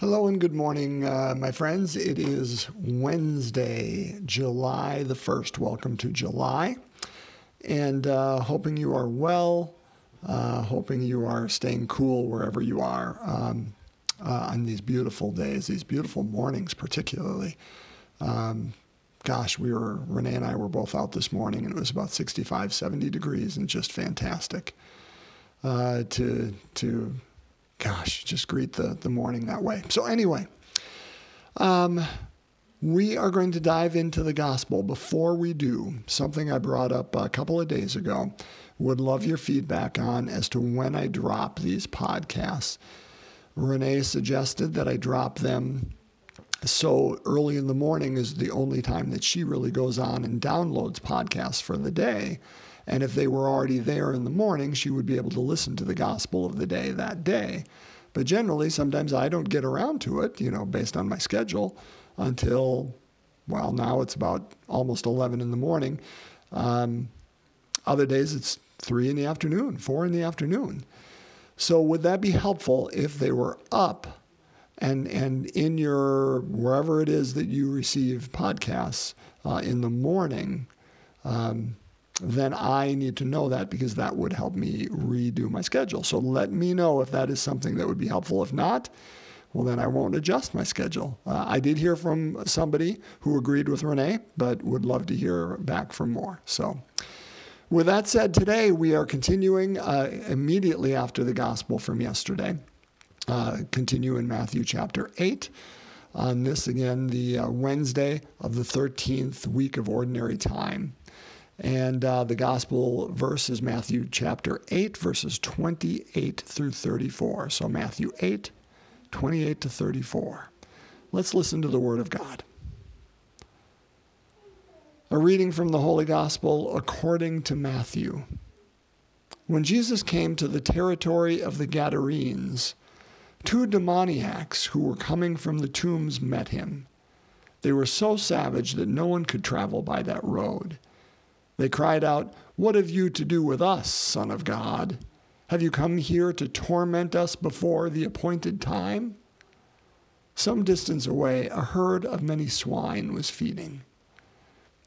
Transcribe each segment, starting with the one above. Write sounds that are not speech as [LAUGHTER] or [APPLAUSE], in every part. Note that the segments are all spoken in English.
Hello and good morning, uh, my friends. It is Wednesday, July the 1st. Welcome to July. And uh, hoping you are well, uh, hoping you are staying cool wherever you are um, uh, on these beautiful days, these beautiful mornings, particularly. Um, gosh, we were, Renee and I were both out this morning, and it was about 65, 70 degrees and just fantastic uh, to, to gosh, just greet the, the morning that way. So, anyway, um, we are going to dive into the gospel. Before we do, something I brought up a couple of days ago, would love your feedback on as to when I drop these podcasts. Renee suggested that I drop them so early in the morning is the only time that she really goes on and downloads podcasts for the day. And if they were already there in the morning, she would be able to listen to the gospel of the day that day. But generally, sometimes I don't get around to it, you know, based on my schedule until, well, now it's about almost 11 in the morning. Um, other days it's three in the afternoon, four in the afternoon. So would that be helpful if they were up and and in your wherever it is that you receive podcasts uh, in the morning? Um, then I need to know that because that would help me redo my schedule. So let me know if that is something that would be helpful. If not, well, then I won't adjust my schedule. Uh, I did hear from somebody who agreed with Renee, but would love to hear back from more. So, with that said, today we are continuing uh, immediately after the gospel from yesterday. Uh, continue in Matthew chapter 8. On this, again, the uh, Wednesday of the 13th week of ordinary time. And uh, the gospel verse is Matthew chapter 8, verses 28 through 34. So, Matthew 8, 28 to 34. Let's listen to the word of God. A reading from the Holy Gospel according to Matthew. When Jesus came to the territory of the Gadarenes, two demoniacs who were coming from the tombs met him. They were so savage that no one could travel by that road. They cried out, What have you to do with us, Son of God? Have you come here to torment us before the appointed time? Some distance away, a herd of many swine was feeding.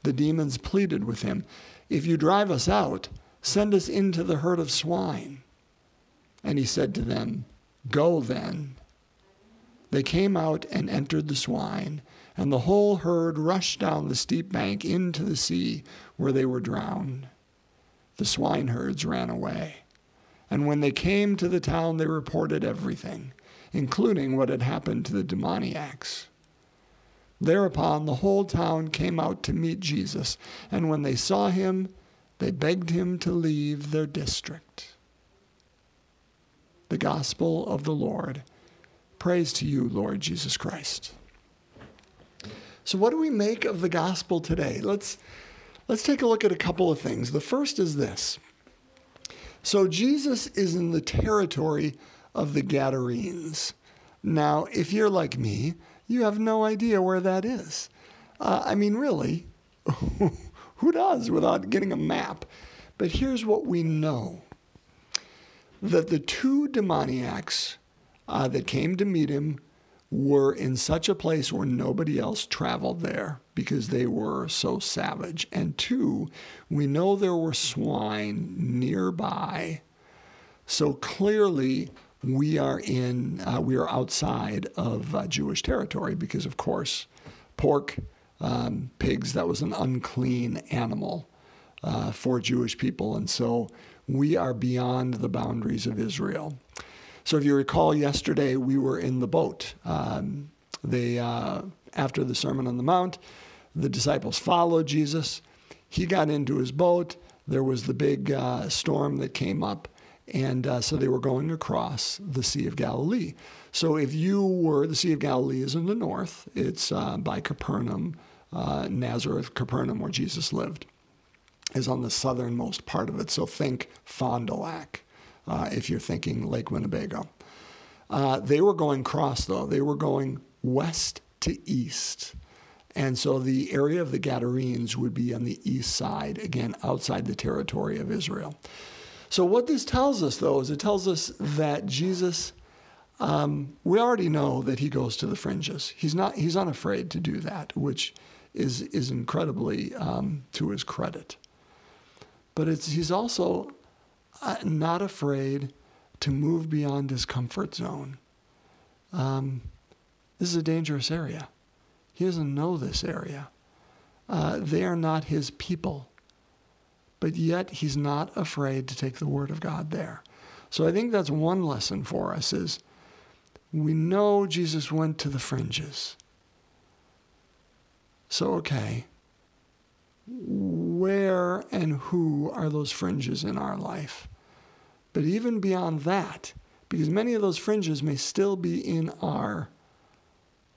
The demons pleaded with him, If you drive us out, send us into the herd of swine. And he said to them, Go then. They came out and entered the swine and the whole herd rushed down the steep bank into the sea, where they were drowned. The swineherds ran away. And when they came to the town, they reported everything, including what had happened to the demoniacs. Thereupon the whole town came out to meet Jesus, and when they saw him, they begged him to leave their district. The Gospel of the Lord. Praise to you, Lord Jesus Christ. So, what do we make of the gospel today? Let's, let's take a look at a couple of things. The first is this. So, Jesus is in the territory of the Gadarenes. Now, if you're like me, you have no idea where that is. Uh, I mean, really, [LAUGHS] who does without getting a map? But here's what we know that the two demoniacs uh, that came to meet him were in such a place where nobody else traveled there because they were so savage. And two, we know there were swine nearby. So clearly, we are in, uh, we are outside of uh, Jewish territory because, of course, pork, um, pigs, that was an unclean animal uh, for Jewish people. And so we are beyond the boundaries of Israel. So if you recall, yesterday we were in the boat. Um, they uh, after the Sermon on the Mount, the disciples followed Jesus. He got into his boat. There was the big uh, storm that came up, and uh, so they were going across the Sea of Galilee. So if you were, the Sea of Galilee is in the north. It's uh, by Capernaum, uh, Nazareth, Capernaum, where Jesus lived, is on the southernmost part of it. So think Fond du Lac uh, if you're thinking Lake Winnebago. Uh, they were going cross, though. They were going west to east. And so the area of the Gadarenes would be on the east side, again, outside the territory of Israel. So, what this tells us, though, is it tells us that Jesus Um, we already know that he goes to the fringes. He's not. He's unafraid to do that, which is is incredibly um, to his credit. But it's he's also not afraid to move beyond his comfort zone. Um, this is a dangerous area. He doesn't know this area. Uh, they are not his people. But yet he's not afraid to take the word of God there. So I think that's one lesson for us is we know Jesus went to the fringes. So okay, where and who are those fringes in our life? But even beyond that, because many of those fringes may still be in our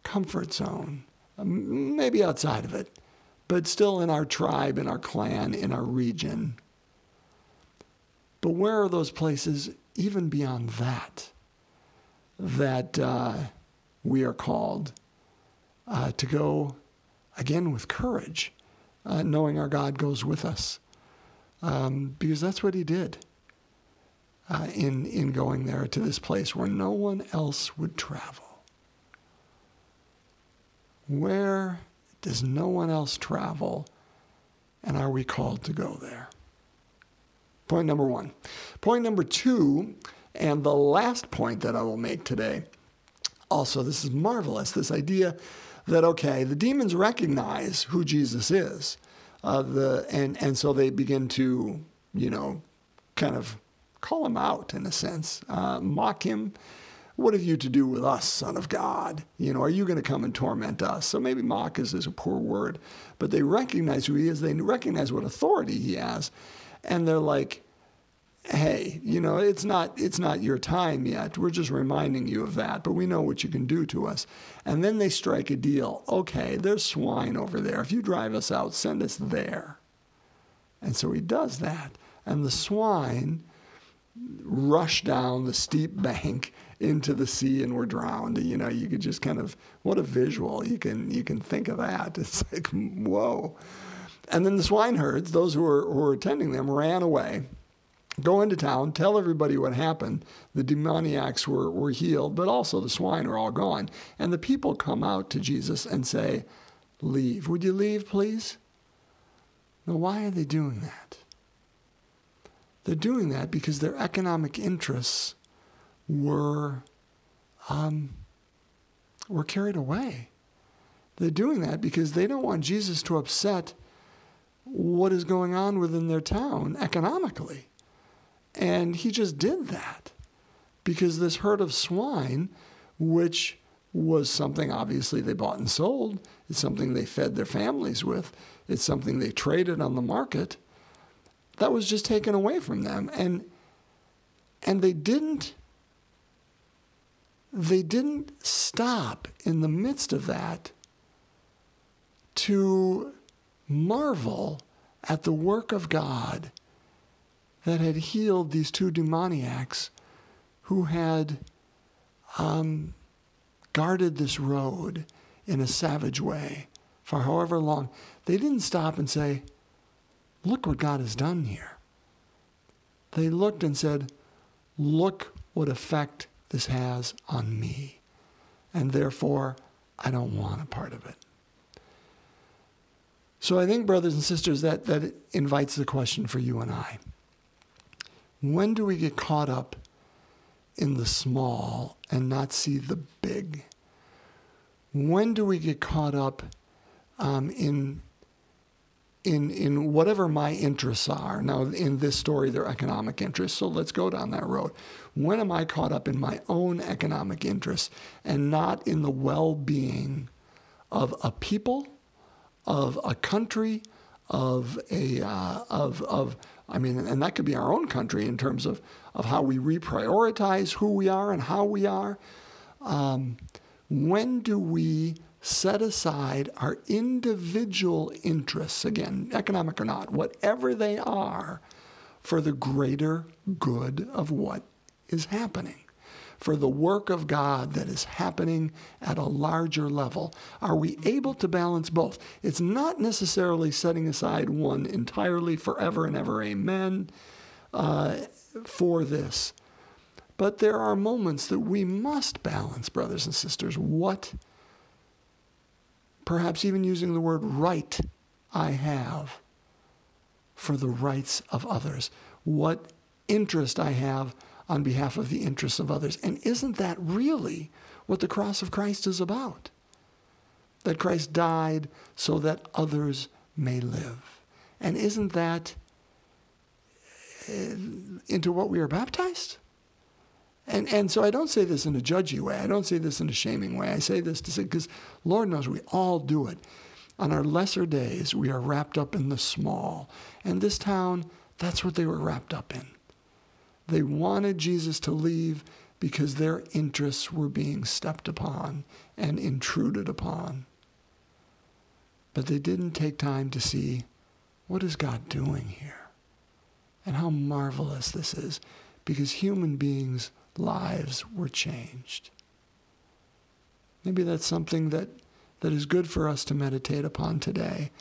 comfort zone, maybe outside of it, but still in our tribe, in our clan, in our region. But where are those places, even beyond that, that uh, we are called uh, to go again with courage, uh, knowing our God goes with us? Um, because that's what he did uh, in, in going there to this place where no one else would travel. Where does no one else travel? And are we called to go there? Point number one. Point number two, and the last point that I will make today. Also, this is marvelous this idea that, okay, the demons recognize who Jesus is. Uh, the, and, and so they begin to, you know, kind of call him out in a sense, uh, mock him. What have you to do with us, Son of God? You know, are you going to come and torment us? So maybe mock is, is a poor word, but they recognize who he is. They recognize what authority he has, and they're like, "Hey, you know, it's not it's not your time yet. We're just reminding you of that, but we know what you can do to us." And then they strike a deal. Okay, there's swine over there. If you drive us out, send us there. And so he does that, and the swine rush down the steep bank into the sea and were drowned. You know, you could just kind of what a visual. You can you can think of that. [LAUGHS] It's like whoa. And then the swineherds, those who were, who were attending them, ran away, go into town, tell everybody what happened. The demoniacs were, were healed, but also the swine are all gone. And the people come out to Jesus and say, Leave. Would you leave, please? Now, why are they doing that? They're doing that because their economic interests were um, were carried away. They're doing that because they don't want Jesus to upset what is going on within their town economically. And he just did that because this herd of swine, which was something obviously they bought and sold, it's something they fed their families with, it's something they traded on the market, that was just taken away from them. And and they didn't they didn't stop in the midst of that to marvel at the work of God that had healed these two demoniacs who had um, guarded this road in a savage way for however long. They didn't stop and say, Look what God has done here. They looked and said, Look what effect this has on me. And therefore, I don't want a part of it. So I think, brothers and sisters, that, that invites the question for you and I. When do we get caught up in the small and not see the big? When do we get caught up um, in in in whatever my interests are. Now, in this story, they're economic interests, so let's go down that road. When am I caught up in my own economic interests and not in the well-being of a people, of a country, of a uh, of of I mean, and that could be our own country in terms of of how we reprioritize who we are and how we are. Um, when do we set aside our individual interests, again, economic or not, whatever they are, for the greater good of what is happening, for the work of God that is happening at a larger level. Are we able to balance both? It's not necessarily setting aside one entirely forever and ever, amen, uh, for this. But there are moments that we must balance, brothers and sisters. What, perhaps even using the word right, I have for the rights of others. What interest I have on behalf of the interests of others. And isn't that really what the cross of Christ is about? That Christ died so that others may live. And isn't that uh, into what we are baptized? And, and so I don't say this in a judgy way. I don't say this in a shaming way. I say this to say, because Lord knows we all do it. On our lesser days, we are wrapped up in the small. And this town, that's what they were wrapped up in. They wanted Jesus to leave because their interests were being stepped upon and intruded upon. But they didn't take time to see what is God doing here and how marvelous this is because human beings' lives were changed. Maybe that's something that, that is good for us to meditate upon today.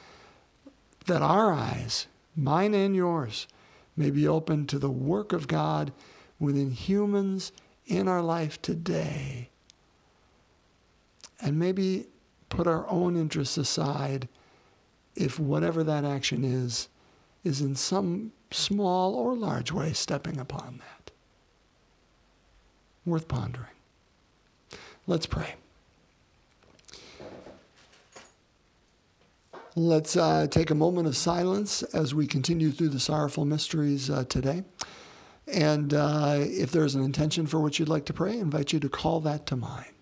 That our eyes, mine and yours, may be open to the work of God within humans in our life today. And maybe put our own interests aside if whatever that action is, is in some small or large way stepping upon that. Worth pondering. Let's pray. Let's uh, take a moment of silence as we continue through the sorrowful mysteries uh, today. And uh, if there's an intention for which you'd like to pray, I invite you to call that to mind.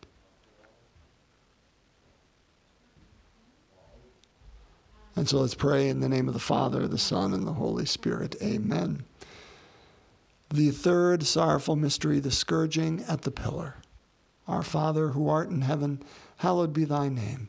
And so let's pray in the name of the Father, the Son, and the Holy Spirit. Amen. The third sorrowful mystery, the scourging at the pillar. Our Father, who art in heaven, hallowed be thy name.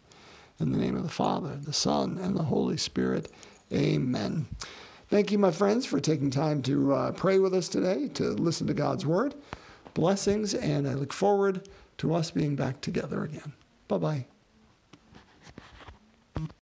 In the name of the Father, the Son, and the Holy Spirit. Amen. Thank you, my friends, for taking time to uh, pray with us today, to listen to God's word. Blessings, and I look forward to us being back together again. Bye bye.